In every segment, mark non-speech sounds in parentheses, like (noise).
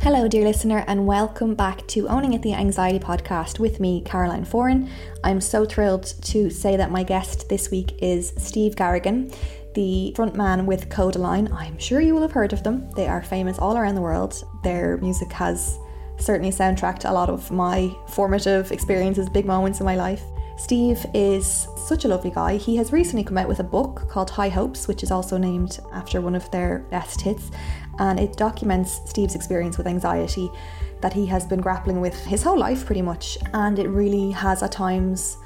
Hello, dear listener, and welcome back to Owning It the Anxiety podcast with me, Caroline Foran. I'm so thrilled to say that my guest this week is Steve Garrigan, the frontman with Kodaline. I'm sure you will have heard of them. They are famous all around the world. Their music has certainly soundtracked a lot of my formative experiences, big moments in my life. Steve is such a lovely guy. He has recently come out with a book called High Hopes, which is also named after one of their best hits, and it documents Steve's experience with anxiety that he has been grappling with his whole life pretty much, and it really has at times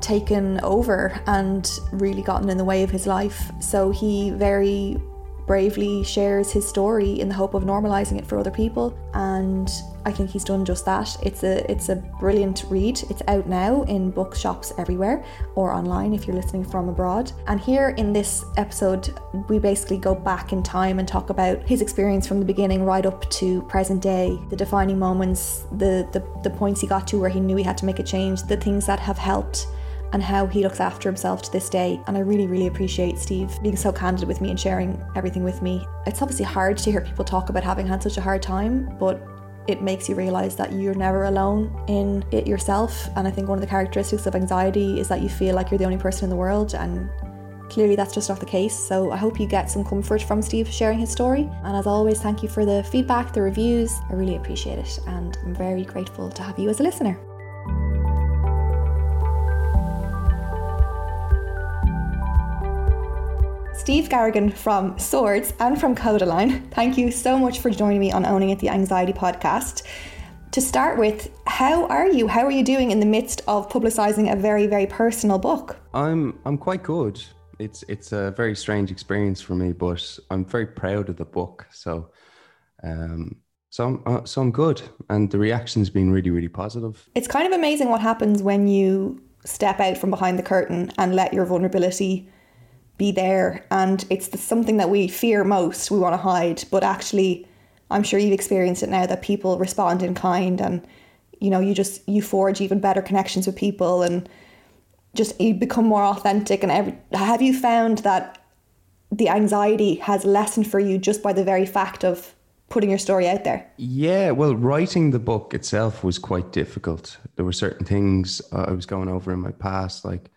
taken over and really gotten in the way of his life. So he very bravely shares his story in the hope of normalizing it for other people and I think he's done just that. It's a it's a brilliant read. It's out now in bookshops everywhere or online if you're listening from abroad. And here in this episode we basically go back in time and talk about his experience from the beginning right up to present day, the defining moments, the the, the points he got to where he knew he had to make a change, the things that have helped and how he looks after himself to this day. And I really, really appreciate Steve being so candid with me and sharing everything with me. It's obviously hard to hear people talk about having had such a hard time, but it makes you realize that you're never alone in it yourself. And I think one of the characteristics of anxiety is that you feel like you're the only person in the world, and clearly that's just not the case. So I hope you get some comfort from Steve sharing his story. And as always, thank you for the feedback, the reviews. I really appreciate it, and I'm very grateful to have you as a listener. Steve Garrigan from Swords and from Kodaline, thank you so much for joining me on Owning It the Anxiety podcast. To start with, how are you? How are you doing in the midst of publicising a very, very personal book? I'm I'm quite good. It's it's a very strange experience for me, but I'm very proud of the book. So, um, so I'm uh, so I'm good, and the reaction's been really, really positive. It's kind of amazing what happens when you step out from behind the curtain and let your vulnerability be there and it's the, something that we fear most we want to hide but actually i'm sure you've experienced it now that people respond in kind and you know you just you forge even better connections with people and just you become more authentic and every, have you found that the anxiety has lessened for you just by the very fact of putting your story out there? Yeah well writing the book itself was quite difficult. There were certain things uh, i was going over in my past like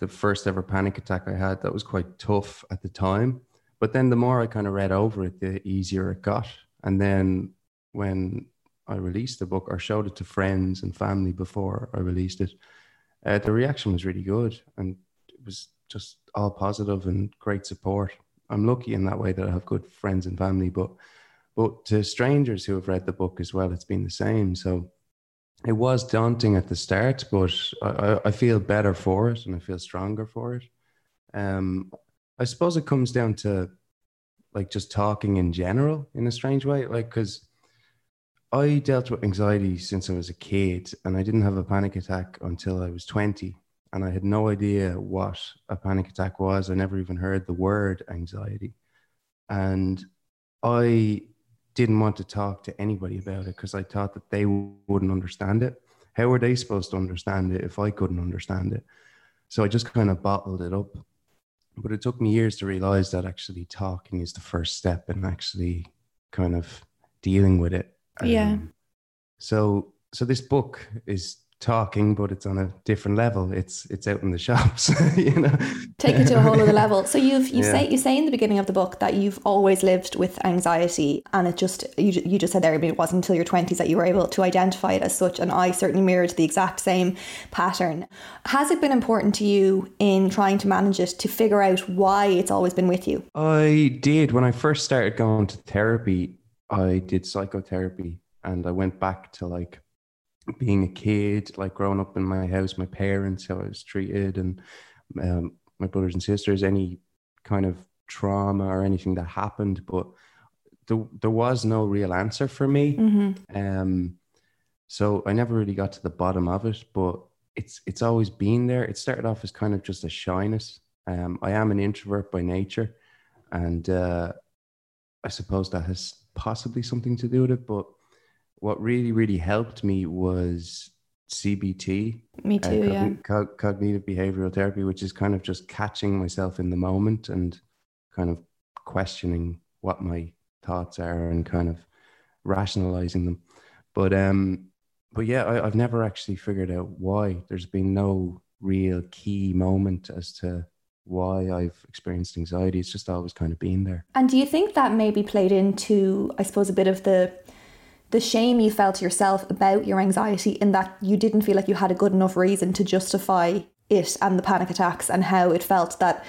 the first ever panic attack I had, that was quite tough at the time. But then the more I kind of read over it, the easier it got. And then when I released the book or showed it to friends and family before I released it, uh, the reaction was really good. And it was just all positive and great support. I'm lucky in that way that I have good friends and family, but but to strangers who have read the book as well, it's been the same. So it was daunting at the start, but I, I feel better for it and I feel stronger for it. Um, I suppose it comes down to like just talking in general in a strange way, like because I dealt with anxiety since I was a kid, and I didn't have a panic attack until I was twenty, and I had no idea what a panic attack was. I never even heard the word anxiety, and I didn't want to talk to anybody about it because I thought that they wouldn't understand it. How were they supposed to understand it if I couldn't understand it? So I just kind of bottled it up. But it took me years to realize that actually talking is the first step in actually kind of dealing with it. Yeah. Um, so so this book is talking, but it's on a different level. It's it's out in the (laughs) shops, (laughs) you know. take it to a whole other level. So you've you Yeah. say you say in the beginning of the book that you've always lived with anxiety, and it just you, you just said there. It wasn't until your twenties that you were able to identify it as such, and I certainly mirrored the exact same pattern. Has it been important to you in trying to manage it to figure out why it's always been with you? I did when I first started going to therapy. I did psychotherapy, and I went back to like being a kid, like growing up in my house, my parents, how I was treated, and um, my brothers and sisters, any kind of trauma or anything that happened. But there, there was no real answer for me. Mm-hmm. Um, so I never really got to the bottom of it, but it's it's always been there. It started off as kind of just a shyness. Um, I am an introvert by nature, and uh, I suppose that has possibly something to do with it. But what really, really helped me was CBT, Me uh, too. yeah. co- cognitive behavioral therapy, which is kind of just catching myself in the moment and kind of questioning what my thoughts are and kind of rationalizing them. But um, but yeah, I, I've never actually figured out why. There's been no real key moment as to why I've experienced anxiety. It's just always kind of been there. And do you think that maybe played into, I suppose, a bit of the the shame you felt yourself about your anxiety in that you didn't feel like you had a good enough reason to justify it and the panic attacks and how it felt that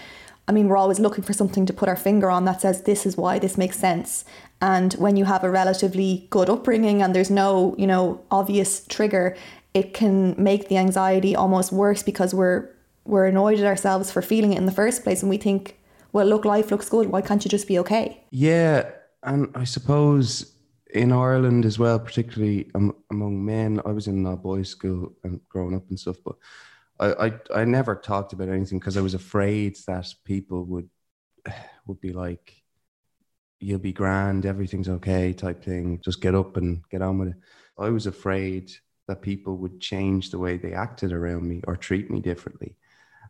I mean we're always looking for something to put our finger on that says this is why this makes sense. And when you have a relatively good upbringing and there's no you know obvious trigger it can make the anxiety almost worse because we're we're annoyed at ourselves for feeling it in the first place and we think well look life looks good. Why can't you just be okay? Yeah, and I suppose in Ireland as well, particularly um, among men, I was in a boys' school and growing up and stuff, but I I, I never talked about anything because I was afraid that people would (sighs) would be like, "You'll be grand, everything's okay," type thing. Just get up and get on with it. I was afraid that people would change the way they acted around me or treat me differently,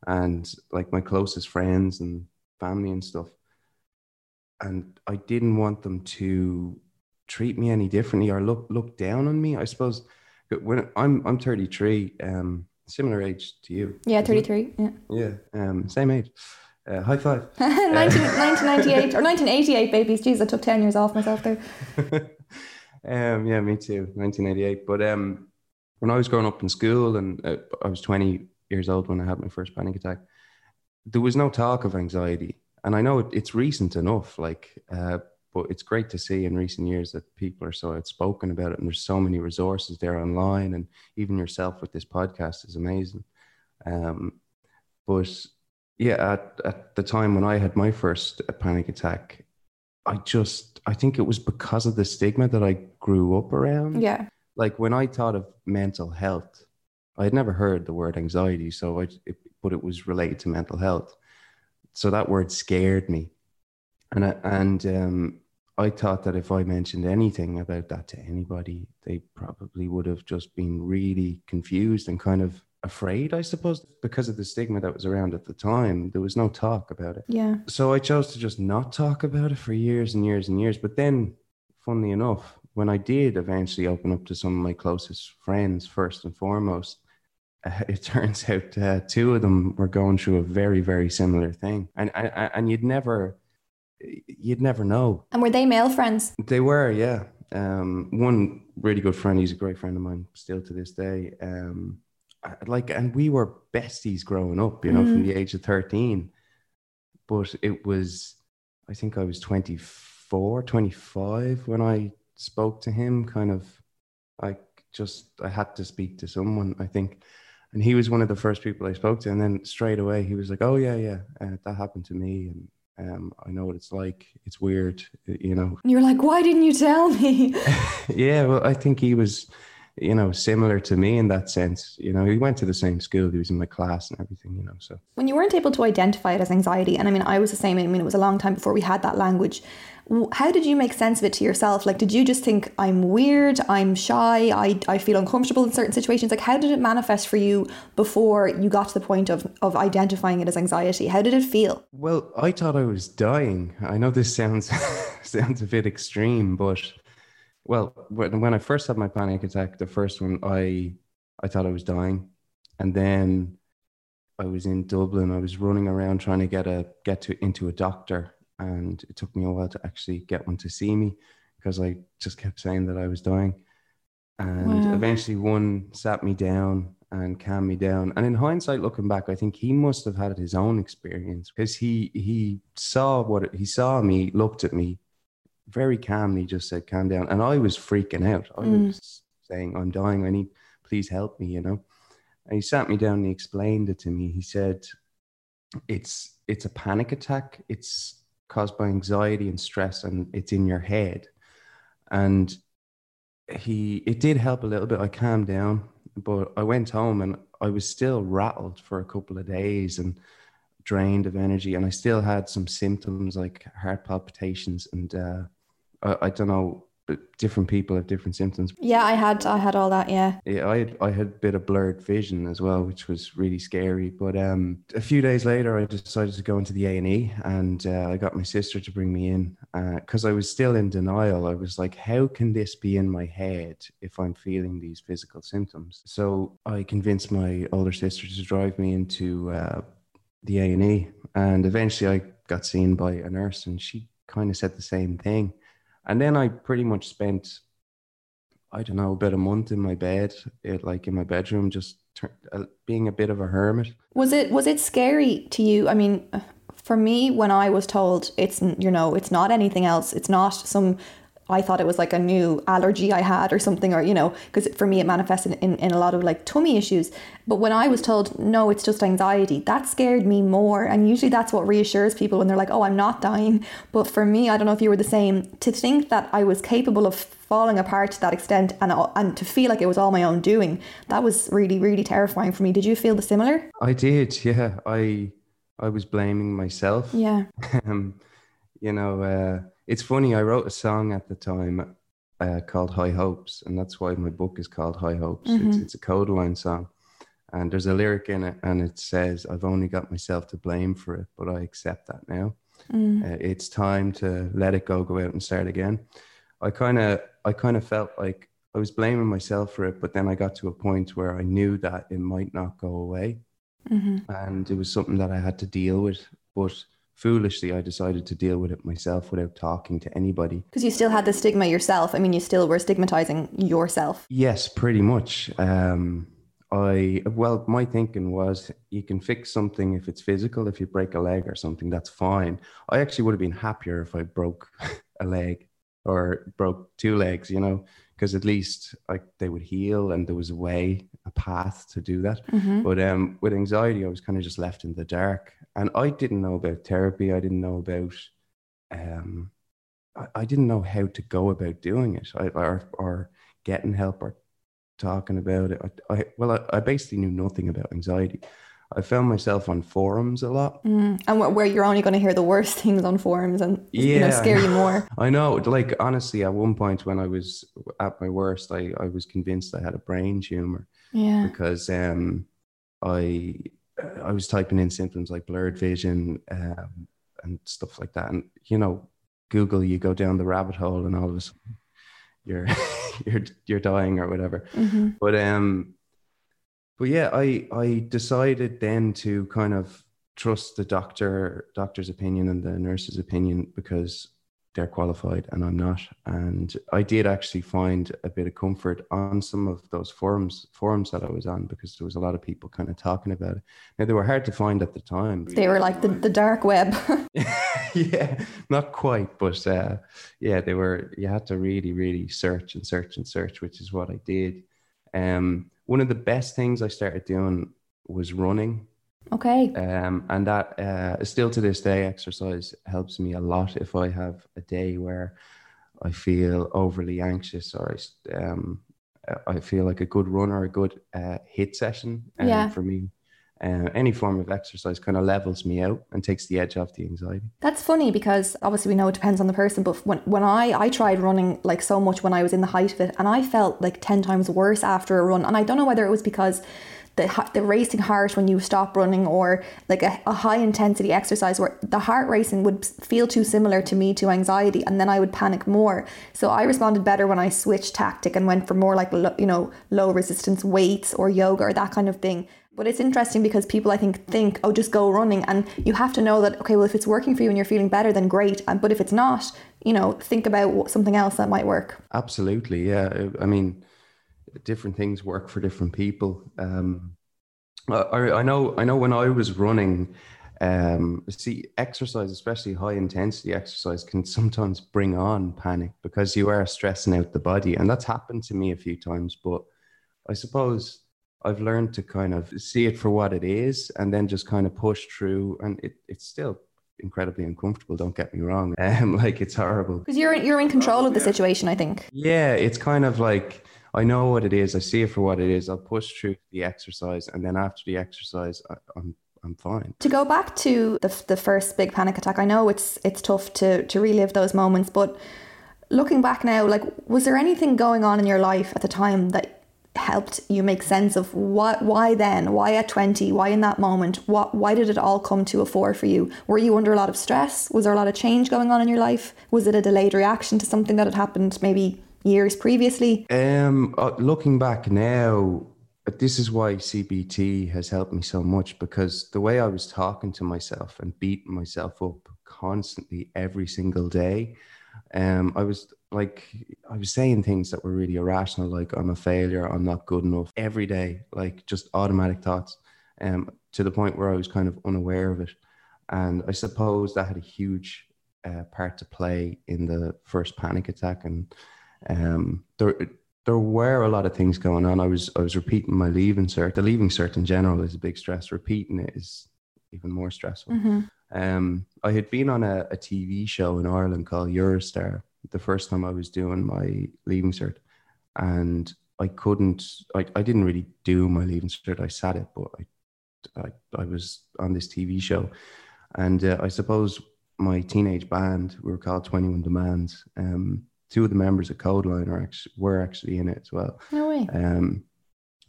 and like my closest friends and family and stuff and I didn't want them to treat me any differently or look look down on me. I suppose when I'm I'm 33, um, similar age to you. yeah 33 yeah Yeah, um, same age. Uh, high five. (laughs) 19, 1998 or 1988 babies jeez I took 10 years off myself there (laughs) um, yeah, me too. 1988. But um, when I was growing up in school, and uh, I was 20 years old when I had my first panic attack, there was no talk of anxiety. And I know it, it's recent enough, like, uh, but it's great to see in recent years that people are so outspoken about it, and there's so many resources there online, and even yourself with this podcast is amazing. Um, but yeah, at, at the time when I had my first panic attack, I just I think it was because of the stigma that I grew up around. yeah Like when I thought of mental health, I had never heard the word anxiety, so I it, but it was related to mental health. So that word scared me, and I, and um, I thought that if I mentioned anything about that to anybody, they probably would have just been really confused and kind of afraid. I suppose because of the stigma that was around at the time, there was no talk about it yeah so I chose to just not talk about it for years and years and years. But then, funnily enough, when I did eventually open up to some of my closest friends, first and foremost, uh, (laughs) it turns out uh, two of them were going through a very, very similar thing, and and, and you'd never, you'd never know. and were they male friends They were, yeah. Um, one really good friend. He's a great friend of mine still to this day. Um, I- like, and we were besties growing up, you know, from the age of thirteen. But it was, I think I was 24, 25 when I spoke to him. Kind of, I just I had to speak to someone. I think. And he was one of the first people I spoke to, and then straight away he was like, "Oh yeah, yeah, uh, that happened to me, and um, I know what it's like. It's weird, you know, you're like why didn't you tell me (laughs) yeah, well, I think he was you know, similar to me in that sense. You know, he went to the same school, he was in my class and everything, you know. So when you weren't able to identify it as anxiety, and I mean, I was the same. I mean, it was a long time before we had that language. How did you make sense of it to yourself? Like, did you just think I'm weird, I'm shy, I, I feel uncomfortable in certain situations? Like, how did it manifest for you before you got to the point of, of identifying it as anxiety? How did it feel? Well, I thought I was dying. I know this sounds (laughs) sounds a bit extreme, but well, when, when I first had my panic attack, the first one, I I thought I was dying, and then I was in Dublin. I was running around trying to get a get to into a doctor, and it took me a while to actually get one to see me because I just kept saying that I was dying. And wow. eventually, one sat me down and calmed me down. And in hindsight, looking back, I think he must have had his own experience because he he saw what he saw me, looked at me, very calmly just said, calm down. And I was freaking out. I mm. was saying, I'm dying. I need, please help me, you know. And he sat me down and he explained it to me. He said, it's, it's a panic attack. It's caused by anxiety and stress and it's in your head. And he, it did help a little bit. I calmed down, but I went home and I was still rattled for a couple of days and drained of energy. And I still had some symptoms like heart palpitations and, uh, I, I don't know different people have different symptoms. Yeah, I had I had all that. Yeah. Yeah, I had, I had a bit of blurred vision as well, which was really scary. But um, a few days later, I decided to go into the A and E, and uh, I got my sister to bring me in because uh, I was still in denial. I was like, "How can this be in my head if I'm feeling these physical symptoms?" So I convinced my older sister to drive me into uh, the A and E, and eventually I got seen by a nurse, and she kind of said the same thing and then I pretty much spent, I don't know, about a month in my bed, it, like in my bedroom, just tur- uh, being a bit of a hermit. Was it was it scary to you? I mean, for me, when I was told it's you know it's not anything else, it's not some I thought it was like a new allergy I had or something, or, you know, because for me it manifested in, in a lot of like tummy issues. But when I was told, no, it's just anxiety, that scared me more. And usually that's what reassures people when they're like, oh, I'm not dying. But for me, I don't know if you were the same, to think that I was capable of falling apart to that extent and, and to feel like it was all my own doing, that was really, really terrifying for me. Did you feel the similar? I did, yeah. I, I was blaming myself. Yeah. (laughs) um, you know, uh, it's funny. I wrote a song at the time uh, called High Hopes, and that's why my book is called High Hopes. Mm-hmm. It's, it's a Kodaline song, and there's a lyric in it, and it says, "I've only got myself to blame for it, but I accept that now. Mm. Uh, it's time to let it go, go out and start again." I kind of, I kind of felt like I was blaming myself for it, but then I got to a point where I knew that it might not go away, mm-hmm. and it was something that I had to deal with, but foolishly, I decided to deal with it myself without talking to anybody. Because you still had the stigma yourself. I mean, you still were stigmatizing yourself. Yes, pretty much. Um, I well, my thinking was you can fix something if it's physical. If you break a leg or something, that's fine. I actually would have been happier if I broke (laughs) a leg or broke two legs. You know, because at least like they would heal and there was a way, a path to do that. Mm-hmm. But um, with anxiety, I was kind of just left in the dark and I didn't know about therapy. I didn't know about, um, I, I didn't know how to go about doing it, I, or or getting help or talking about it. I, I well, I, I, basically knew nothing about anxiety. I found myself on forums a lot, mm. and where you're only going to hear the worst (laughs) things on forums and yeah, you know, scare you more. (laughs) I know. Like honestly, at one point when I was at my worst, I I was convinced I had a brain tumor. Yeah. Because um, I I was typing in symptoms like blurred vision um, and stuff like that. And you know, Google, you go down the rabbit hole, and all of a sudden you're (laughs) you're you're dying or whatever. Mm-hmm. But um, but yeah, I I decided then to kind of trust the doctor doctor's opinion and the nurse's opinion because they're qualified and I'm not. And I did actually find a bit of comfort on some of those forums forums that I was on because there was a lot of people kind of talking about it. Now they were hard to find at the time. They were like the, the dark web. (laughs) (laughs) yeah, not quite, but uh, yeah, they were. You had to really, really search and search and search, which is what I did. Um, one of the best things I started doing was running Okay. Um, and that uh, still to this day, exercise helps me a lot if I have a day where I feel overly anxious or I, um, I feel like a good run or a good uh, HIIT session um, Yeah. for me. Uh, any form of exercise kind of levels me out and takes the edge off the anxiety. That's funny because obviously we know it depends on the person, but when, when I, I tried running like so much when I was in the height of it, and I felt like 10 times worse after a run. And I don't know whether it was because the, the racing heart when you stop running or like a, a high intensity exercise where the heart racing would feel too similar to me to anxiety and then I would panic more. So I responded better when I switched tactic and went for more like, lo- you know, low resistance weights or yoga or that kind of thing. But it's interesting because people, I think, think, oh, just go running. And you have to know that, okay, well, if it's working for you and you're feeling better, then great. But if it's not, you know, think about something else that might work. Absolutely, yeah. I mean, different things work for different people. Um, I, I know, I know. When I was running, um, see, exercise, especially high intensity exercise, can sometimes bring on panic because you are stressing out the body, and that's happened to me a few times. But I suppose I've learned to kind of see it for what it is, and then just kind of push through. And it, it's still incredibly uncomfortable. Don't get me wrong. (laughs) Um, like it's horrible. Because you're, you're in control of the situation, I think. Yeah, it's kind of like I know what it is. I see it for what it is. I'll push through the exercise, and then after the exercise, I, I'm I'm fine. To go back to the, the first big panic attack, I know it's it's tough to to relive those moments, but looking back now, like was there anything going on in your life at the time that helped you make sense of what why then why at 20 why in that moment what why did it all come to a fore for you? Were you under a lot of stress? Was there a lot of change going on in your life? Was it a delayed reaction to something that had happened maybe years previously? Um, uh, looking back now, this is why CBT has helped me so much because the way I was talking to myself and beating myself up constantly every single day, um, I was like, I was saying things that were really irrational, like I'm a failure, I'm not good enough, every day, like just automatic thoughts, um, to the point where I was kind of unaware of it, and I suppose that had a huge uh, part to play in the first panic attack and um, there there were a lot of things going on. I was I was repeating my leaving cert. The leaving cert in general is a big stress. Repeating it is even more stressful. Um, I had been on a, a TV show in Ireland called You're a Star the first time I was doing my leaving cert, and I couldn't. I, I didn't really do my leaving cert. I sat it, but I I, I was on this TV show, and uh, I suppose my teenage band we were called Twenty One Demands. Um, two of the members of Kodaline are actually were actually in it as well. no way Um,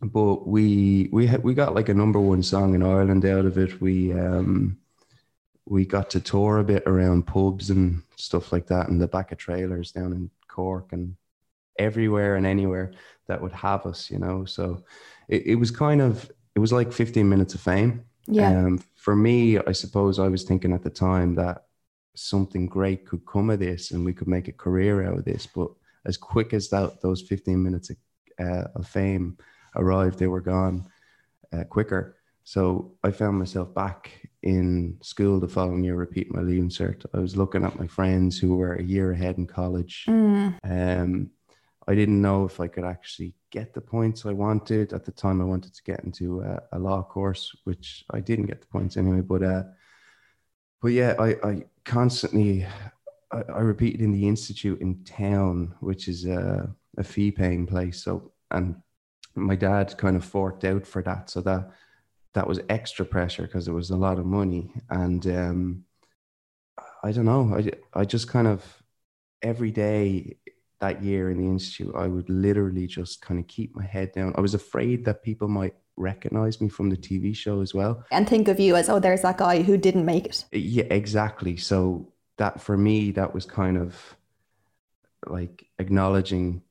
but we we had we got like a number one song in Ireland out of it. We um we got to tour a bit around pubs and stuff like that, and the back of trailers down in Cork and everywhere and anywhere that would have us, you know. So it, it was kind of it was like 15 minutes of fame. yeah Um, for me, I suppose I was thinking at the time that something great could come of this and we could make a career out of this. But as quick as that, those 15 minutes of, uh, of fame arrived, they were gone uh, quicker. So I found myself back in school the following year, repeat my leaving cert. I was looking at my friends who were a year ahead in college. Mm. Um, I didn't know if I could actually get the points I wanted. At the time, I wanted to get into a, a law course, which I didn't get the points anyway. But uh, but yeah, I, I constantly I, I repeated in the institute in town, which is a, a fee paying place. So and my dad kind of forked out for that, so that that was extra pressure because it was a lot of money. And um, I don't know, I I just kind of every day that year in the institute, I would literally just kind of keep my head down. I was afraid that people might recognize me from the TV show as well. and think of you as oh there's that guy who didn't make it Yeah, exactly. So that for me, that was kind of like acknowledging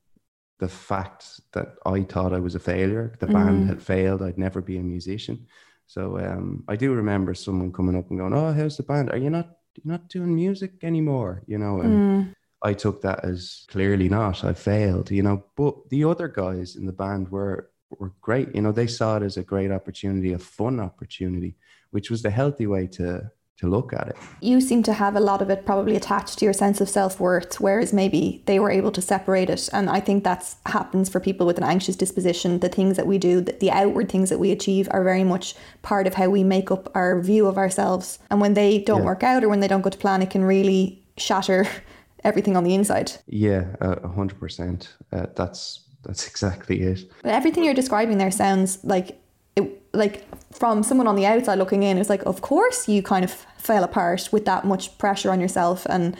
the fact that I thought I was a failure. The band had failed. I'd never be a musician. So um, I do remember someone coming up and going, "Oh, how's the band? Are you not you're not doing music anymore?" You know, and I took that as clearly not. I failed. You know, but the other guys in the band were were great. You know, they saw it as a great opportunity, a fun opportunity, which was the healthy way to to look at it. you seem to have a lot of it probably attached to your sense of self-worth whereas maybe they were able to separate it and i think that's happens for people with an anxious disposition the things that we do the, outward things that we achieve are very much part of how we make up our view of ourselves and when they don't Yeah. work out or when they don't go to plan it can really shatter (laughs) everything on the inside Yeah, a hundred percent. Uh, That's that's (laughs) exactly it. Everything you're describing there sounds like it, like from someone on the outside looking in, it's like, of course you kind of fell apart with that much pressure on yourself and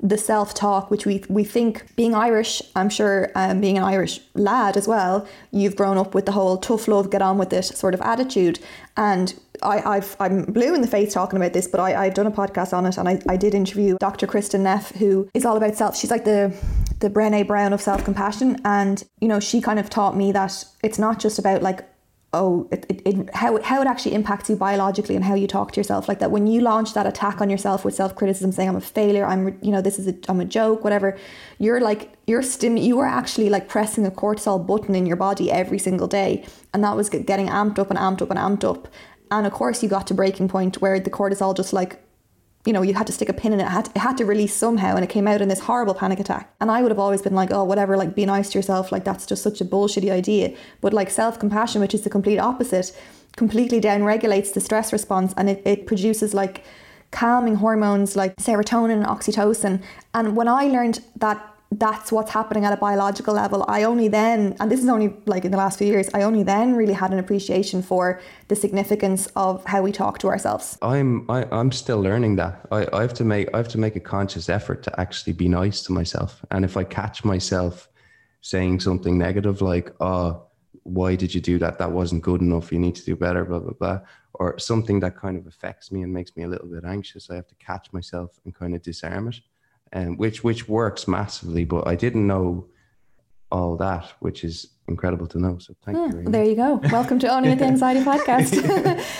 the self talk, which we we think being Irish, I'm sure, um, being an Irish lad as well, you've grown up with the whole tough love, get on with it sort of attitude. And I, I've I'm blue in the face talking about this, but I, I've done a podcast on it, and I, I did interview Dr. Kristin Neff, who is all about self. She's like the the Brené Brown of self compassion, and you know she kind of taught me that it's not just about like oh it, it, it, how, how it actually impacts you biologically and how you talk to yourself. Like that when you launch that attack on yourself with self-criticism saying i'm a failure. I'm you know this is a i'm a joke whatever you're like you're stim you are actually like pressing a cortisol button in your body every single day. And that was getting amped up and amped up and amped up. And of course you got to breaking point where the cortisol just like you know, you had to stick a pin in it. It had, to, it had to release somehow, and it came out in this horrible panic attack. And I would have always been like, oh, whatever, like be nice to yourself. Like that's just such a bullshitty idea. But like self compassion, which is the complete opposite, completely down regulates the stress response and it, it produces like calming hormones like serotonin and oxytocin. And when I learned that that's what's happening at a biological level. I only then, and this is only like in the last few years, I only then really had an appreciation for the significance of how we talk to ourselves. I'm I, am i am still learning that. I, I have to make I have to make a conscious effort to actually be nice to myself. And if I catch myself saying something negative like, "Oh, why did you do that? That wasn't good enough. You need to do better." Blah blah blah, or something that kind of affects me and makes me a little bit anxious, I have to catch myself and kind of disarm it um, which which works massively. But I didn't know all that, which is incredible to know. So thank you. Hmm, there you go. Welcome to Owning the Anxiety podcast.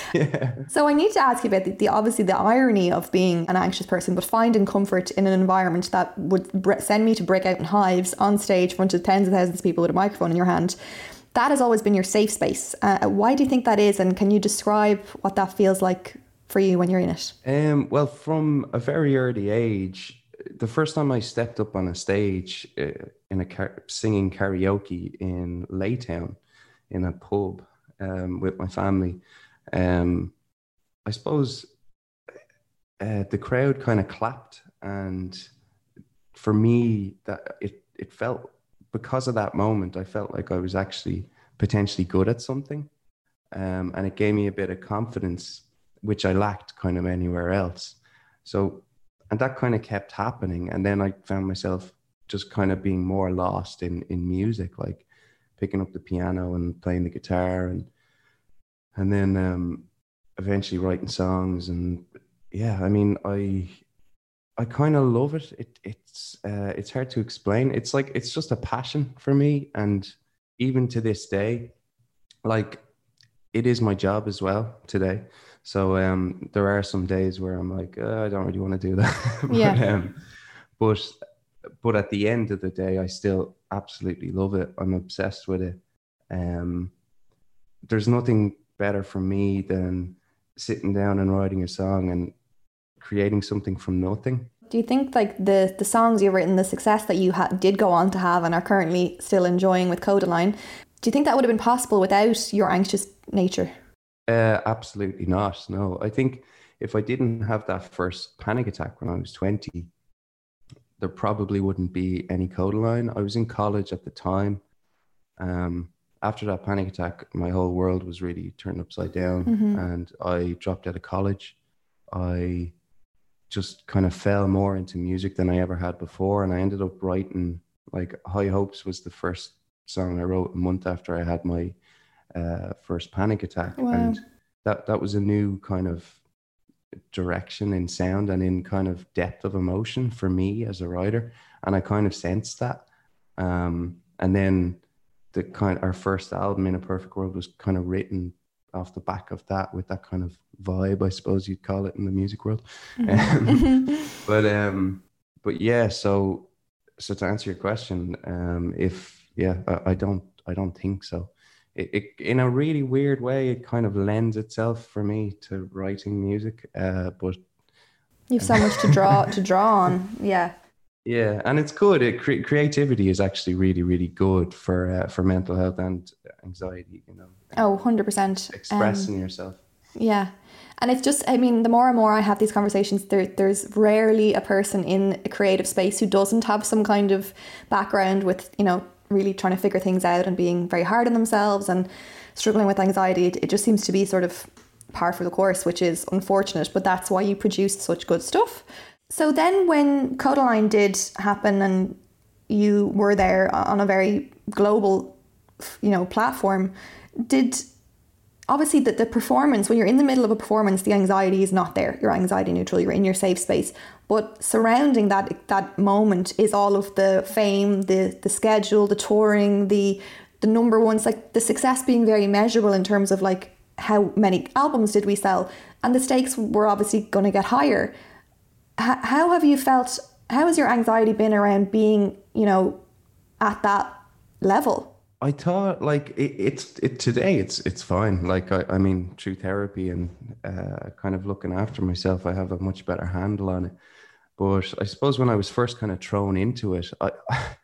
(laughs) yeah. So I need to ask you about the, the, obviously the irony of being an anxious person, but finding comfort in an environment that would send me to break out in hives on stage in front of tens of thousands of people with a microphone in your hand. That has always been your safe space. Uh, why do you think that is? And can you describe what that feels like for you when you're in it? Um, well, from a very early age, the first time I stepped up on a stage uh, in a car- singing karaoke in Laytown, in a pub um, with my family, um, I suppose uh, the crowd kind of clapped, and for me, that it it felt because of that moment, I felt like I was actually potentially good at something, um, and it gave me a bit of confidence, which I lacked kind of anywhere else. So and that kind of kept happening. And then i found myself just kind of being more lost in in music like picking up the piano and playing the guitar and and then um eventually writing songs and yeah i mean i i kind of love it. It it's uh it's hard to explain. It's like it's just a passion for me. And even to this day like it is my job as well today so um, there are some days where I'm like, uh, I don't really want to do that. (laughs) but, yeah. Um, but but at the end of the day, I still absolutely love it. I'm obsessed with it. Um, there's nothing better for me than sitting down and writing a song and creating something from nothing. Do you think like the the songs you've written, the success that you ha- did go on to have and are currently still enjoying with Kodaline, do you think that would have been possible without your anxious nature? Uh, absolutely not. No, I think if I didn't have that first panic attack when I was 20, there probably wouldn't be any Kodaline. I was in college at the time. Um, after that panic attack, my whole world was really turned upside down mm-hmm. and I dropped out of college. I just kind of fell more into music than I ever had before. And I ended up writing, like, High Hopes was the first song I wrote a month after I had my uh, first panic attack, wow. and that that was a new kind of direction in sound and in kind of depth of emotion for me as a writer, and I kind of sensed that. Um, and then the kind our first album in a perfect world was kind of written off the back of that with that kind of vibe, I suppose you'd call it in the music world. Mm-hmm. Um, (laughs) but um, but yeah, so so to answer your question, um, if yeah, I, I don't I don't think so it, it, in a really weird way, it kind of lends itself for me to writing music. Uh, but you've so much to draw (laughs) to draw on, yeah. Yeah, and it's good. It, cre- creativity is actually really, really good for uh, for mental health and anxiety. You know. Oh, 100 percent. Expressing um, yourself. Yeah, and it's just, I mean, the more and more I have these conversations, there, there's rarely a person in a creative space who doesn't have some kind of background with, you know, really trying to figure things out and being very hard on themselves and struggling with anxiety. It, just seems to be sort of par for the course, which is unfortunate, but that's why you produced such good stuff. So then when Kodaline did happen and you were there on a very global, you know, platform, did obviously the, the performance, when you're in the middle of a performance, the anxiety is not there. You're anxiety neutral, you're in your safe space. But surrounding that that moment is all of the fame, the the schedule, the touring, the the number ones, like the success being very measurable in terms of like how many albums did we sell, and the stakes were obviously going to get higher. H- how have you felt? How has your anxiety been around being, you know, at that level? I thought like it, it's it today it's it's fine. Like I, I mean through therapy and uh, kind of looking after myself, I have a much better handle on it. But I suppose when I was first kind of thrown into it, I, (laughs)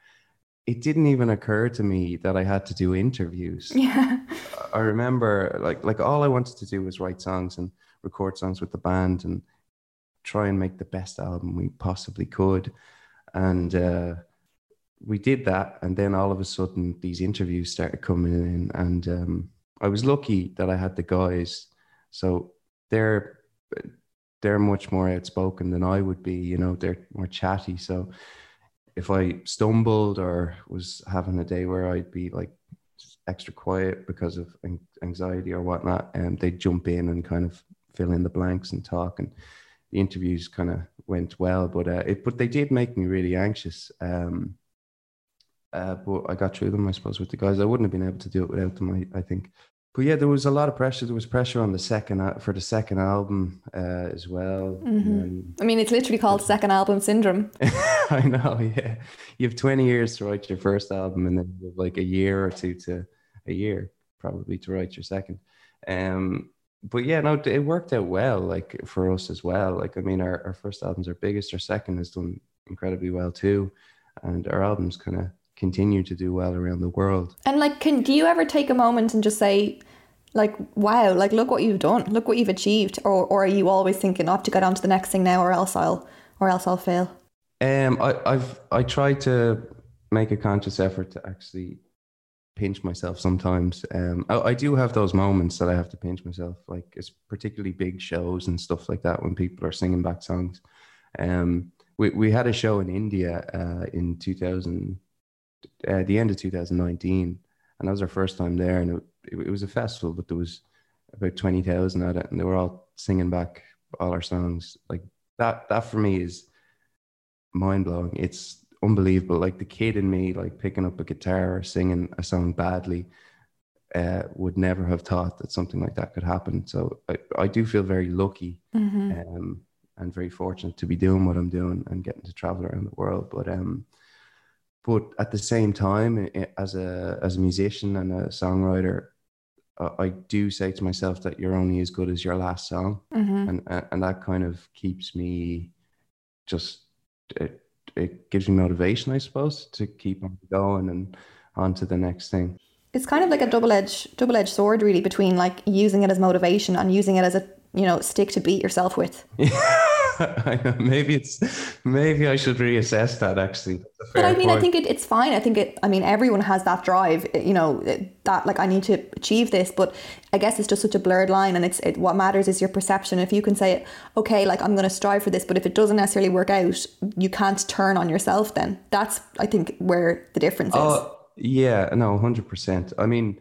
it didn't even occur to me that I had to do interviews. (laughs) Yeah. I remember like like all I wanted to do was write songs and record songs with the band and try and make the best album we possibly could. And uh, we did that, and then all of a sudden these interviews started coming in, and um, I was lucky that I had the guys. So they're they're much more outspoken than I would be. You know, they're more chatty. So if I stumbled or was having a day where I'd be like extra quiet because of anxiety or whatnot, and um, they'd jump in and kind of fill in the blanks and talk. And the interviews kind of went well, but uh, it but they did make me really anxious. Um, uh, but I got through them, I suppose, with the guys. I wouldn't have been able to do it without them. I, I think. But yeah, there was a lot of pressure. There was pressure on the second for the second album uh, as well. Mm-hmm. I mean, it's literally called second album syndrome. (laughs) I know. Yeah, you have twenty years to write your first album, and then you have like a year or two to a year probably to write your second. Um, but yeah, no, it worked out well. Like for us as well. Like I mean, our, our first album's our biggest. Our second has done incredibly well too, and our albums kind of continue to do well around the world. And like, can do you ever take a moment and just say, like, wow, like look what you've done, look what you've achieved, or or are you always thinking, I have to get on to the next thing now, or else I'll or else I'll fail? Um, I, I've I try to make a conscious effort to actually pinch myself sometimes. Um, I, I, do have those moments that I have to pinch myself, like it's particularly big shows and stuff like that when people are singing back songs. Um, we we had a show in India uh, in 2000 uh, the end of 2019, and that was our first time there. And it, it was a festival, but there was about 20,000 at it, and they were all singing back all our songs. Like that, that for me is mind blowing. It's unbelievable. Like the kid in me, like picking up a guitar or singing a song badly, uh, would never have thought that something like that could happen. So I, I do feel very lucky mm-hmm. um, and very fortunate to be doing what I'm doing and getting to travel around the world. But um, but at the same time as a as a musician and a songwriter I do say to myself that you're only as good as your last song, mm-hmm. and and that kind of keeps me just it, it gives me motivation, I suppose, to keep on going and on to the next thing. It's kind of like a double edged double edged sword, really, between like using it as motivation and using it as a you know stick to beat yourself with. (laughs) (laughs) I know. Maybe it's maybe I should reassess that actually. But I mean, point. I think it, it's fine. I think it. I mean, everyone has that drive. You know that like I need to achieve this, but I guess it's just such a blurred line, and it's it, what matters is your perception. If you can say, okay, like I'm going to strive for this, but if it doesn't necessarily work out, you can't turn on yourself. Then that's I think where the difference is. Oh yeah, no, hundred percent. I mean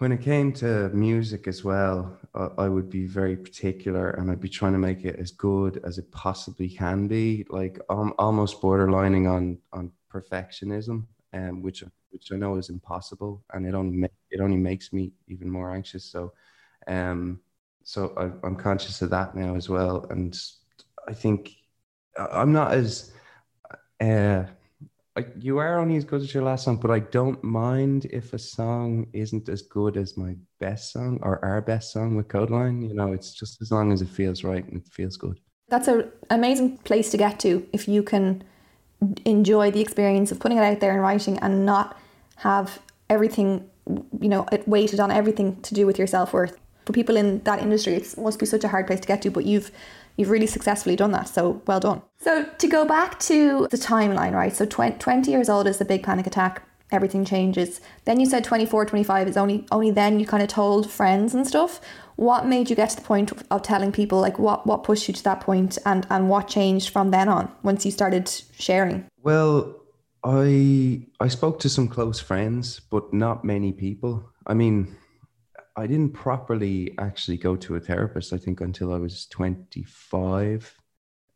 when it came to music as well, I would be very particular and I'd be trying to make it as good as it possibly can be, like um, almost borderlining on on perfectionism, um, which which I know is impossible, and it only make, it only makes me even more anxious. So, um, so I, I'm conscious of that now as well, and I think I'm not as uh, you are only as good as your last song, but I don't mind if a song isn't as good as my best song or our best song with Kodaline. You know, it's just as long as it feels right and it feels good. That's an amazing place to get to if you can enjoy the experience of putting it out there and writing and not have everything, you know, it weighted on everything to do with your self worth. For people in that industry, it must be such a hard place to get to, but you've you've really successfully done that. So well done. So to go back to the timeline, right? So 20, 20 years old is the big panic attack. everything changes. Then you said 24, 25 is only only then you kind of told friends and stuff. What made you get to the point of telling people like what what pushed you to that point and and what changed from then on once you started sharing? Well, I I spoke to some close friends, but not many people. I mean, I didn't properly actually go to a therapist. I think until I was twenty five,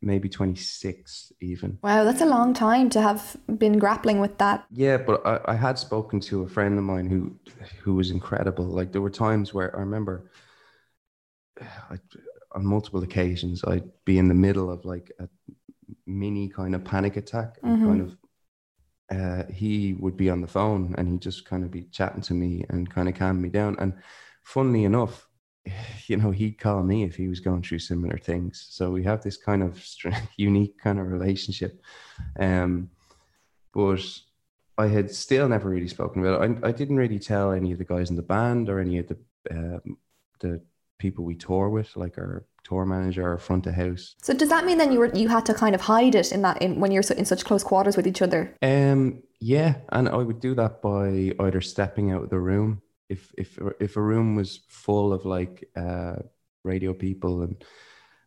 maybe twenty six, even. Wow, that's a long time to have been grappling with that. Yeah, but I, I had spoken to a friend of mine who who was incredible. Like there were times where I remember. I, on multiple occasions, I'd be in the middle of like a mini kind of panic attack and mm-hmm. kind of uh, he would be on the phone and he'd just kind of be chatting to me and kind of calm me down. And funnily enough, (sighs) you know, he'd call me if he was going through similar things. So we have this kind of (laughs) unique kind of relationship. Um, but I had still never really spoken about it. I, I didn't really tell any of the guys in the band or any of the um, the people we tour with, like our tour manager or front of house. So does that mean then you were you had to kind of hide it in that in when you're in such close quarters with each other? Um, yeah, and I would do that by either stepping out of the room if if if a room was full of like uh, radio people and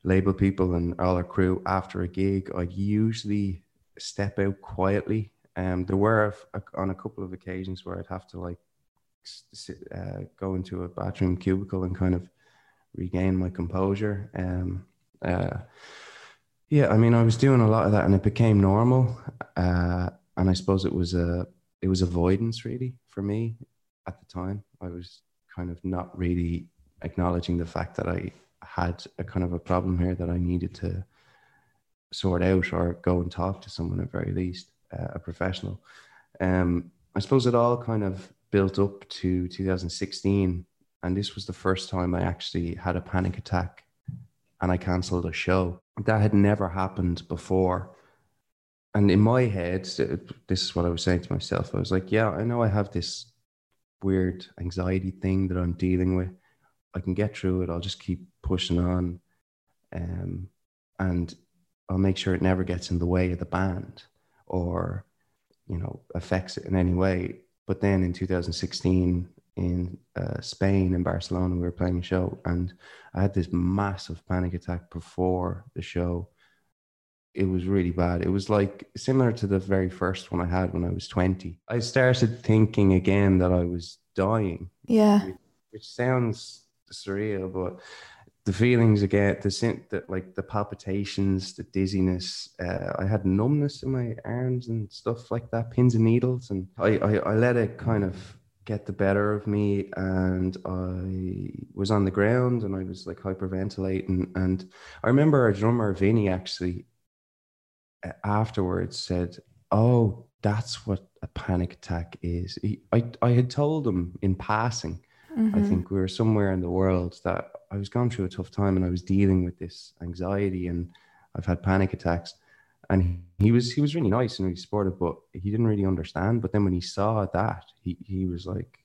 label people and all our crew after a gig, I'd usually step out quietly. Um, there were a, on a couple of occasions where I'd have to like sit, uh, go into a bathroom cubicle and kind of regain my composure. Um, uh, yeah, I mean, I was doing a lot of that, and it became normal. Uh, and I suppose it was a it was avoidance really for me at the time. I was kind of not really acknowledging the fact that I had a kind of a problem here that I needed to sort out or go and talk to someone at very least, uh, a professional. Um, I suppose it all kind of built up to 2016 and this was the first time I actually had a panic attack and I cancelled a show. That had never happened before. And in my head, this is what I was saying to myself. I was like, yeah, I know I have this weird anxiety thing that I'm dealing with. I can get through it. I'll just keep pushing on. Um, and I'll make sure it never gets in the way of the band or, you know, affects it in any way. But then in 2016, in uh, Spain in Barcelona. We were playing a show, and I had this massive panic attack before the show. It was really bad. It was like similar to the very first one I had when I was 20. I started thinking again that I was dying. Yeah. Which, which sounds surreal, but the feelings again, the scent that like the palpitations, the dizziness. Uh, I had numbness in my arms and stuff like that, pins and needles, and I, I, I let it kind of get the better of me and I was on the ground and I was like hyperventilating and I remember our drummer Vinny actually afterwards said oh that's what a panic attack is he, I, I had told him in passing mm-hmm. I think we were somewhere in the world that I was going through a tough time and I was dealing with this anxiety and I've had panic attacks and he was he was really nice and really supportive, but he didn't really understand. But then when he saw that, he he was like,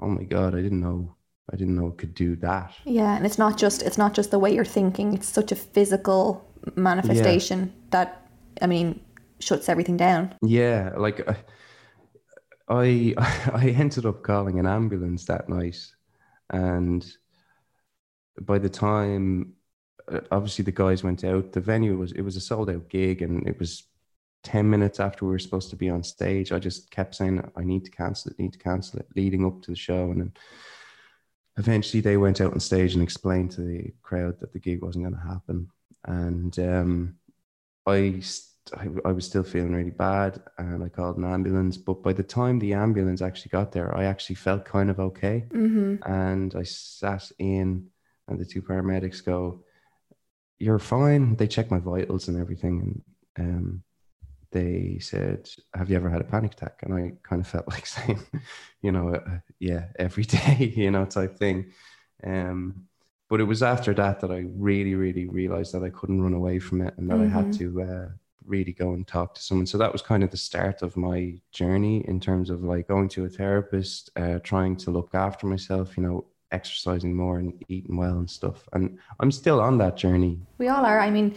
"Oh my god, I didn't know." I didn't know it could do that. Yeah, and it's not just it's not just the way you're thinking; it's such a physical manifestation yeah. that I mean shuts everything down. Yeah, like I (laughs) I ended up calling an ambulance that night, and by the time uh, obviously the guys went out. The venue was it was a sold out gig, and it was ten minutes after we were supposed to be on stage. I just kept saying I need to cancel it, need to cancel it, leading up to the show, and then eventually they went out on stage and explained to the crowd that the gig wasn't going to happen, and um, I. I, I was still feeling really bad and I called an ambulance. But by the time the ambulance actually got there, I actually felt kind of okay. Mm-hmm. And I sat in, and the two paramedics go, you're fine. They checked my vitals and everything, and um, they said, "Have you ever had a panic attack?" And I kind of felt (laughs) like saying, you know, uh, yeah, every (laughs) day, you know, type thing. Um, but it was after that that I really, really realized that I couldn't run away from it, and that mm-hmm. I had mm-hmm. to uh, really go and talk to someone. So that was kind of the start of my journey in terms of like going to a therapist, uh, trying to look after myself. You know, exercising more and eating well and stuff. And I'm still on that journey. We all are. I mean,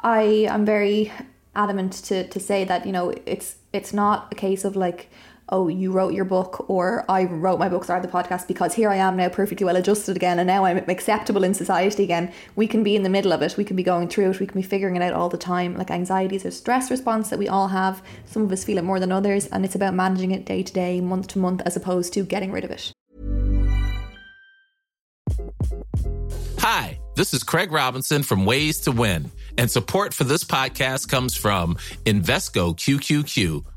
I am very adamant to to say that you know it's it's not a case of like oh, you wrote your book or I wrote my book, started the podcast because here I am now perfectly well adjusted again and now I'm acceptable in society again. We can be in the middle of it. We can be going through it. We can be figuring it out all the time. Like anxiety is a stress response that we all have. Some of us feel it more than others and it's about managing it day to day, month to month, as opposed to getting rid of it. Hi, this is Craig Robinson from Ways to Win, and support for this podcast comes from Invesco QQQ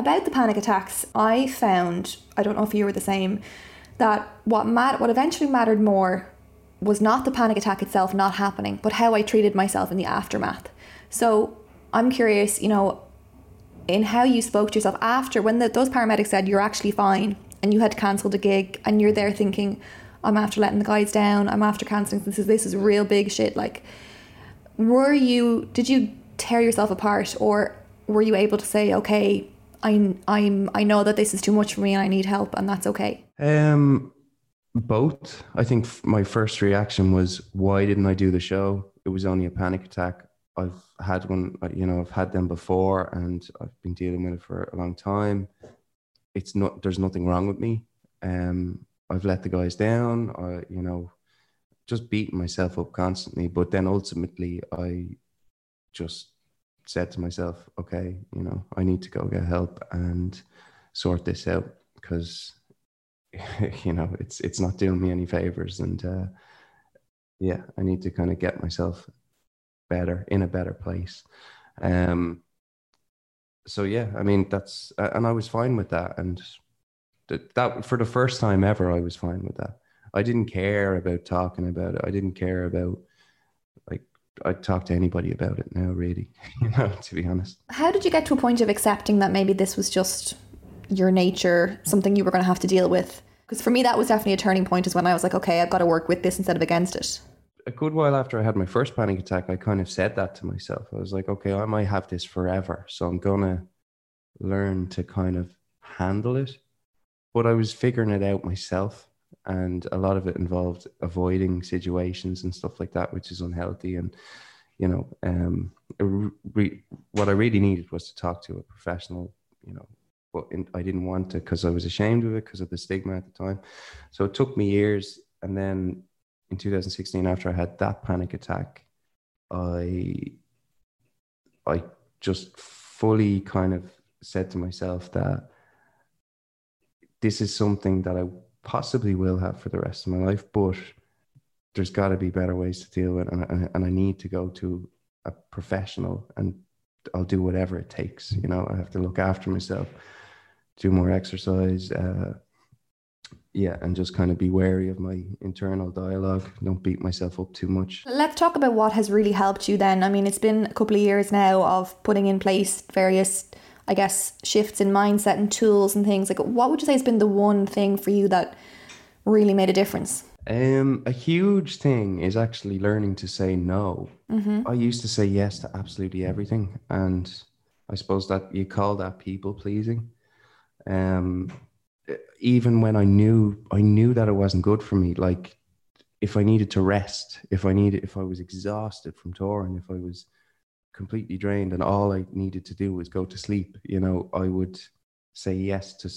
About the panic attacks, I found, I don't know if you were the same, that what mat- what eventually mattered more was not the panic attack itself not happening, but how I treated myself in the aftermath. So I'm curious, you know, in how you spoke to yourself after when the, those paramedics said you're actually fine and you had cancelled a gig and you're there thinking, I'm after letting the guys down, I'm after cancelling this is this is real big shit. Like, were you did you tear yourself apart or were you able to say, okay, I'm I'm I know that this is too much for me and I need help and that's okay? Um, both. I think my first reaction was, why didn't I do the show? It was only a panic attack. I've had one, uh, you know, I've had them before, and I've been dealing with it for a long time. It's not. There's nothing wrong with me. Um, I've let the guys down. I, you know, just beating myself up constantly. But then ultimately, I just said to myself, okay, you know, I need to go get help and sort this out because (laughs) you know it's it's not doing me any favors and uh, yeah i need to kind of get myself better in a better place. Um so yeah i mean that's and i was fine with that and that, that for the first time ever i was fine with that. I didn't care about talking about it. I didn't care about i'd talk to anybody about it now really (laughs) you know to be honest How did you get to a point of accepting that maybe this was just your nature, something you were going to have to deal with? Because for me, that was definitely a turning point. Is when I was like, okay, I've got to work with this instead of against it. a good while after I had my first panic attack, I kind of said that to myself. I was like, okay, I might have this forever. So I'm going to learn to kind of handle it. But I was figuring it out myself. And a lot of it involved avoiding situations and stuff like that, which is unhealthy. And, you know, um, re- what I really needed was to talk to a professional, you know, but in, I didn't want to because I was ashamed of it because of the stigma at the time. So it took me years. And then in 2016 after i had that panic attack i i just fully kind of said to myself that this is something that i possibly will have for the rest of my life but there's got to be better ways to deal with it and, and, and i need to go to a professional and i'll do whatever it takes you know i have to look after myself do more exercise uh, yeah, and just kind of be wary of my internal dialogue. Don't beat myself up too much. Let's talk about what has really helped you then. I mean, it's been a couple of years now of putting in place various, I guess, shifts in mindset and tools and things. Like, what would you say has been the one thing for you that really made a difference? Um, a huge thing is actually learning to say no. Mm-hmm. I used to say yes to absolutely everything, and I suppose that you call that people pleasing. Um, even when I knew I knew that it wasn't good for me, like if I needed to rest, if I needed, if I was exhausted from touring, if I was completely drained, and all I needed to do was go to sleep, you know, I would say yes to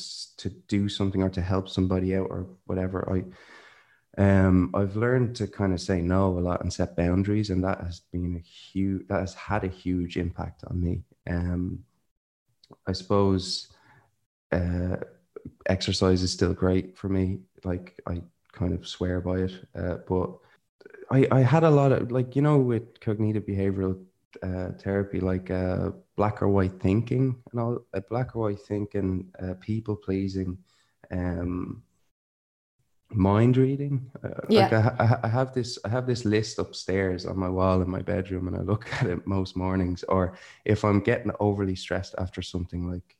to do something or to help somebody out or whatever. I um I've learned to kind of say no a lot and set boundaries, and that has been a huge that has had a huge impact on me. Um, I suppose uh, exercise is still great for me. Like I kind of swear by it. Uh, but I, I had a lot of like you know with cognitive behavioral uh, therapy like uh, black or white thinking and all uh, black or white thinking, uh, people pleasing, um, mind reading. Uh, Yeah. Like I, I, I have this I have this list upstairs on my wall in my bedroom, and I look (laughs) at it most mornings. Or if I'm getting overly stressed after something like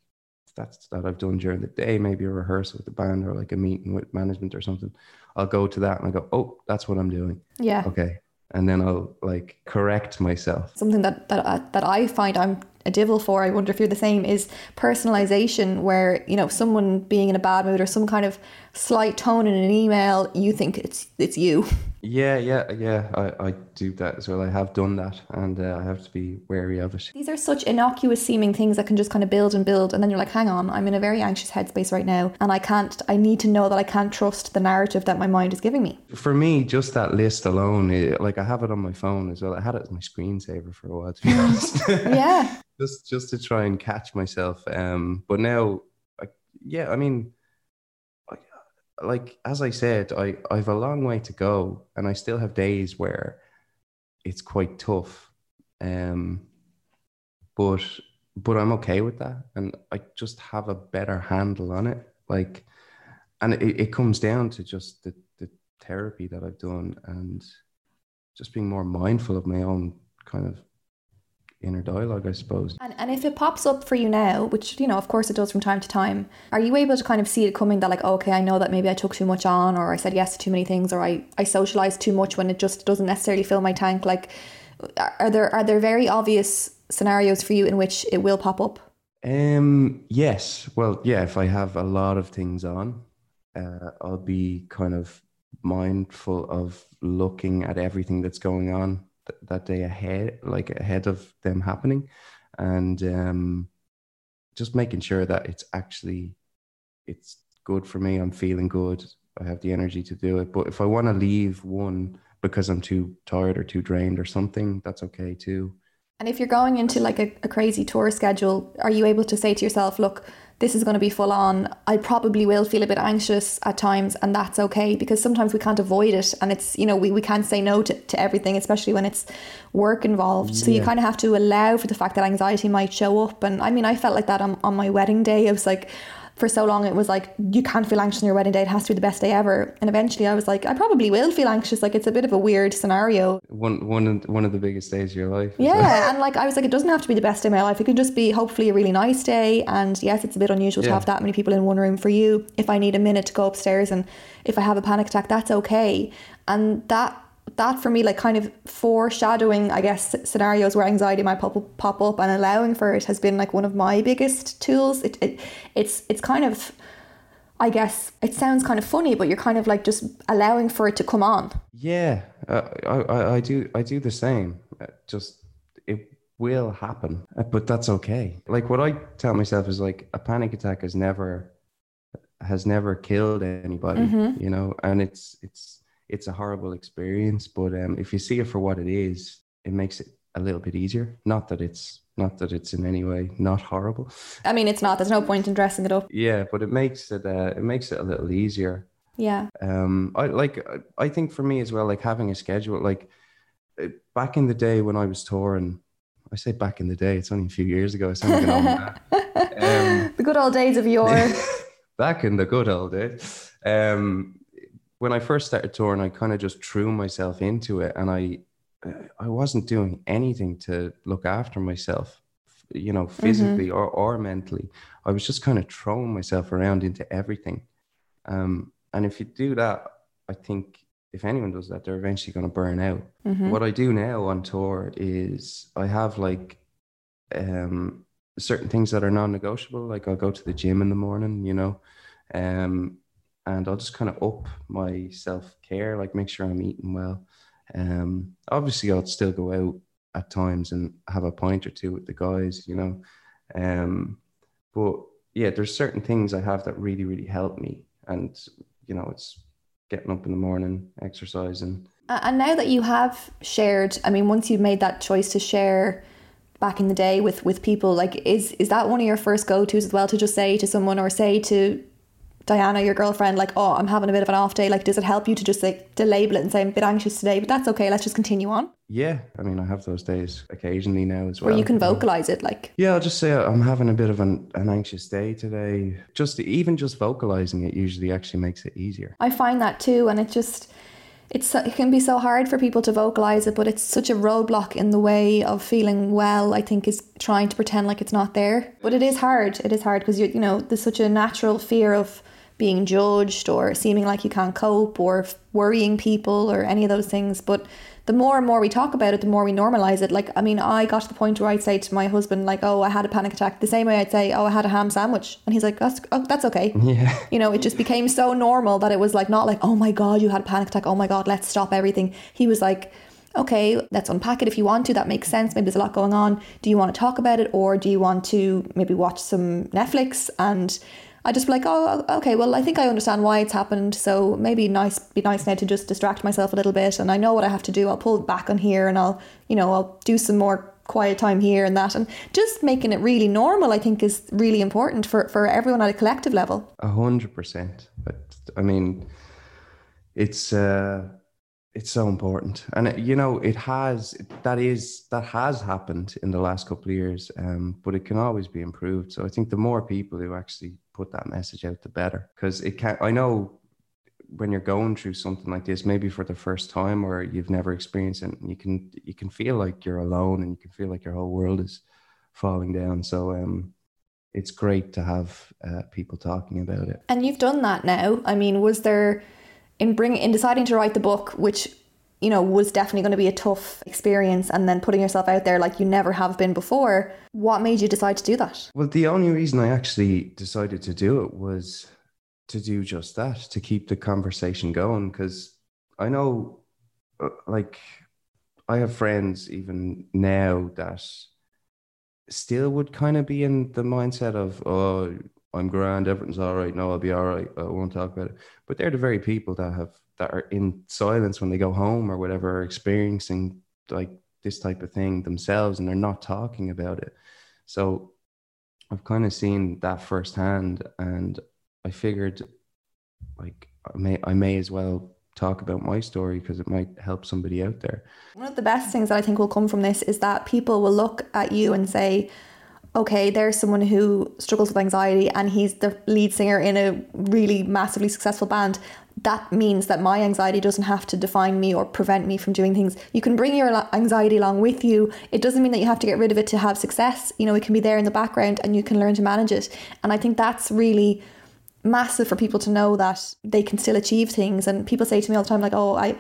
that's that I've done during the day, maybe a rehearsal with the band or like a meeting with management or something, I'll go to that and I go, oh, that's what I'm doing. Yeah. Okay. And then I'll like correct myself. Something that that uh, that I find I'm a devil for. I wonder if you're the same. Is personalization, where you know someone being in a bad mood or some kind of slight tone in an email, you think it's it's you. (laughs) Yeah, yeah, yeah. I, I do that as well. I have done that and uh, I have to be wary of it. These are such innocuous seeming things that can just kind of build and build, and then you're like, hang on, I'm in a very anxious headspace right now, and I can't. I need to know that I can't trust the narrative that my mind is giving me. For me, just that list alone, eh, like I have it on my phone as well. I had it as my screensaver for a while, to be honest. (laughs) (laughs) Yeah. just just to try and catch myself. Um, but now, I, yeah, I mean, like as I said, I I've a long way to go, and I still have days where it's quite tough. Um, but but I'm okay with that, and I just have a better handle on it. Like, and it, it comes down to just the the therapy that I've done, and just being more mindful of my own kind of inner dialogue, I suppose. And, and if it pops up for you now, which, you know, of course it does from time to time, are you able to kind of see it coming that, like, okay, I know that maybe I took too much on, or I said yes to too many things, or I, I socialized too much when it just doesn't necessarily fill my tank? Like, are are there are there very obvious scenarios for you in which it will pop up? Um. Yes. Well. Yeah. If I have a lot of things on, uh, I'll be kind of mindful of looking at everything that's going on th- that day ahead, like ahead of them happening, and um, just making sure that it's actually it's good for me. I'm feeling good. I have the energy to do it. But if I want to leave one because I'm too tired or too drained or something, that's okay too. And if you're going into like a, a crazy tour schedule, are you able to say to yourself, look, this is going to be full on. I probably will feel a bit anxious at times, and that's okay because sometimes we can't avoid it. And it's, you know, we, we can't say no to, to everything, especially when it's work involved. So you kind of have to allow for the fact that anxiety might show up. And I mean, I felt like that on, on my wedding day. I was like, for so long, it was like, you can't feel anxious on your wedding day. It has to be the best day ever. And eventually I was like, I probably will feel anxious. Like, it's a bit of a weird scenario. One one of the biggest days of your life. Yeah, and like I was like, it doesn't have to be the best day of my life. It could just be hopefully a really nice day. And yes, it's a bit unusual to have that many people in one room for you. If I need a minute to go upstairs and if I have a panic attack, that's okay. And that that for me, like kind of foreshadowing, I guess, scenarios where anxiety might pop up, pop up and allowing for it has been like one of my biggest tools. It, it it's it's kind of I guess it sounds kind of funny, but you're kind of like just allowing for it to come on. Yeah, uh, I, I I do I do the same. Uh, Just it will happen, uh, but that's okay. Like what I tell myself is like a panic attack has never has never killed anybody, you know, and it's it's it's a horrible experience. But um, if you see it for what it is, it makes it a little bit easier. Not that it's not that it's in any way not horrible. I mean, it's not. There's no point in dressing it up. Yeah, but it makes it uh, it makes it a little easier. Yeah. um i like I- think for me as well like having a schedule like uh, back in the day when i was touring i say back in the day it's only a few years ago I sound like an old man. (laughs) um, The good old days of yore. (laughs) back in the good old days um when i first started touring i kind of just threw myself into it and i i wasn't doing anything to look after myself you know physically or, or mentally. I was just kind of throwing myself around into everything. Um and if you do that i think if anyone does that they're eventually going to burn out. What i do now on tour is i have like um certain things that are non-negotiable. Like I'll go to the gym in the morning, you know, um, and I'll just kind of up my self care, like make sure I'm eating well. Um, obviously, I'll still go out at times and have a pint or two with the guys, you know. Um, but yeah, there's certain things I have that really, really help me, and you know, it's getting up in the morning, exercising. And now that you have shared, I mean, once you've made that choice to share back in the day with with people, like is is that one of your first go tos as well to just say to someone or say to Diana, your girlfriend, like, oh, I'm having a bit of an off day. Like, does it help you to just like to label it and say I'm a bit anxious today, but that's okay. Let's just continue on. Yeah, I mean, I have those days occasionally now as well. Where you can vocalize it, like. Yeah, I'll just say uh, I'm having a bit of an, an anxious day today. Just even just vocalizing it usually actually makes it easier. I find that too, and it just it's uh, it can be so hard for people to vocalize it, but it's such a roadblock in the way of feeling well. I think is trying to pretend like it's not there, but it is hard. It is hard because you you know there's such a natural fear of being judged or seeming like you can't cope or worrying people or any of those things. But the more and more we talk about it, the more we normalize it. Like, I mean, I got to the point where I'd say to my husband, like, "Oh, I had a panic attack," the same way I'd say, "Oh, I had a ham sandwich," and he's like, "That's oh, that's okay." (laughs) Yeah. You know, it just became so normal that it was like not like, "Oh my god, you had a panic attack." Oh my god, let's stop everything. He was like. Okay, let's unpack it if you want to. That makes sense. Maybe there's a lot going on. Do you want to talk about it, or do you want to maybe watch some Netflix and I just be like, oh, okay, well, I think I understand why it's happened. So maybe nice, be nice now to just distract myself a little bit. And I know what I have to do. I'll pull back on here and I'll, you know, I'll do some more quiet time here and that. And just making it really normal, I think, is really important for, for everyone at a collective level. A hundred percent. But I mean, it's, uh, it's so important and it, you know it has that is that has happened in the last couple of years um, but it can always be improved so i think the more people who actually put that message out the better. Because it can i know when you're going through something like this maybe for the first time or you've never experienced it you can you can feel like you're alone and you can feel like your whole world is falling down. So um it's great to have uh, people talking about it. And you've done that now. I mean was there in bringing in deciding to write the book, which you know was definitely going to be a tough experience, and then putting yourself out there like you never have been before. What made you decide to do that? Well, the only reason I actually decided to do it was to do just that, to keep the conversation going, because I know, uh, like, I have friends even now that still would kind of be in the mindset of, oh, I'm grand, everything's all right. No, I'll be all right. I won't talk about it. But they're the very people that have that are in silence when they go home or whatever, are experiencing like this type of thing themselves, and they're not talking about it. So I've kind of seen that firsthand, and I figured like I may I may as well talk about my story because it might help somebody out there. One of the best things that I think will come from this is that people will look at you and say okay, there's someone who struggles with anxiety and he's the lead singer in a really massively successful band. That means that my anxiety doesn't have to define me or prevent me from doing things. You can bring your anxiety along with you. It doesn't mean that you have to get rid of it to have success. You know, it can be there in the background and you can learn to manage it. And I think that's really massive for people to know that they can still achieve things. And people say to me all the time, like, oh, I,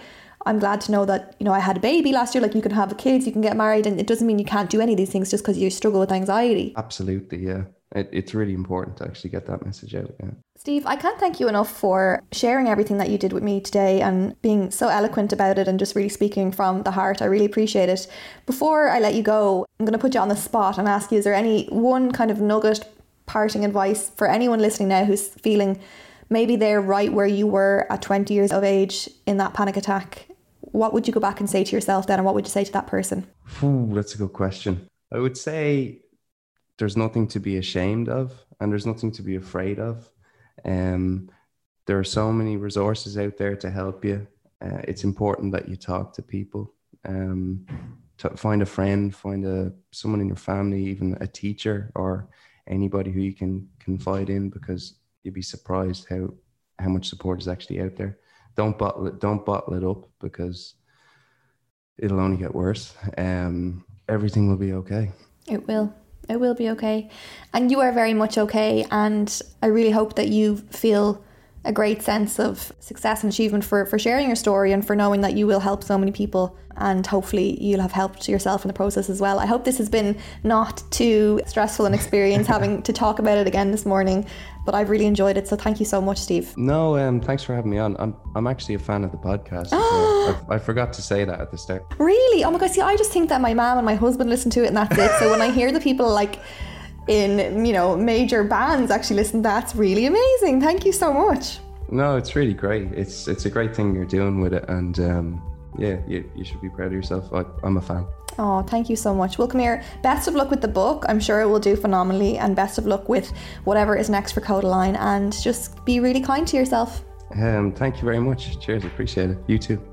I'm glad to know that, you know, I had a baby last year. Like you can have kids, you can get married, and it doesn't mean you can't do any of these things just because you struggle with anxiety. Absolutely, yeah. It, it's really important to actually get that message out. Yeah. Steve, I can't thank you enough for sharing everything that you did with me today and being so eloquent about it and just really speaking from the heart. I really appreciate it. Before I let you go, I'm going to put you on the spot and ask you is there any one kind of nugget parting advice for anyone listening now who's feeling maybe they're right where you were at 20 years of age in that panic attack what would you go back and say to yourself then, and what would you say to that person? Ooh, that's a good question. I would say there's nothing to be ashamed of, and there's nothing to be afraid of. Um, there are so many resources out there to help you. Uh, it's important that you talk to people. Um, to find a friend, find a someone in your family, even a teacher or anybody who you can confide in, because you'd be surprised how how much support is actually out there don't bottle it don't bottle it up because it'll only get worse. Um everything will be okay. It will. It will be okay. And you are very much okay and i really hope that you feel a great sense of success and achievement for, for sharing your story and for knowing that you will help so many people and hopefully you'll have helped yourself in the process as well. I hope this has been not too stressful an experience (laughs) having to talk about it again this morning, but I've really enjoyed it. So thank you so much, Steve. No, um, thanks for having me on. I'm, I'm actually a fan of the podcast. (gasps) I, I forgot to say that at the start. Really? Oh my God. See, I just think that my mom and my husband listen to it and that's it. So when I hear the people like, in you know major bands actually listen that's really amazing thank you so much no it's really great it's it's a great thing you're doing with it and um, yeah, you, you should be proud of yourself. I, I'm a fan. Oh, thank you so much. Well, come here. Best of luck with the book. I'm sure it will do phenomenally, and best of luck with whatever is next for Kodaline. And just be really kind to yourself. Um, thank you very much. Cheers. Appreciate it. You too.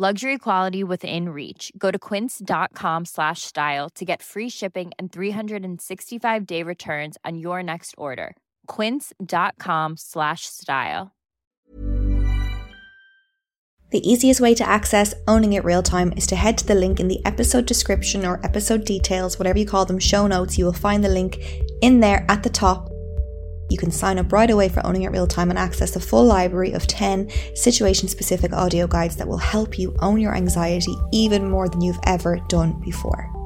Luxury quality within reach. Go to quince.com slash style to get free shipping and 365 day returns on your next order. Quince.com slash style. The easiest way to access Owning It Real Time is to head to the link in the episode description or episode details, whatever you call them, show notes. You will find the link in there at the top you can sign up right away for Owning It Real Time and access a full library of 10 situation specific audio guides that will help you own your anxiety even more than you've ever done before.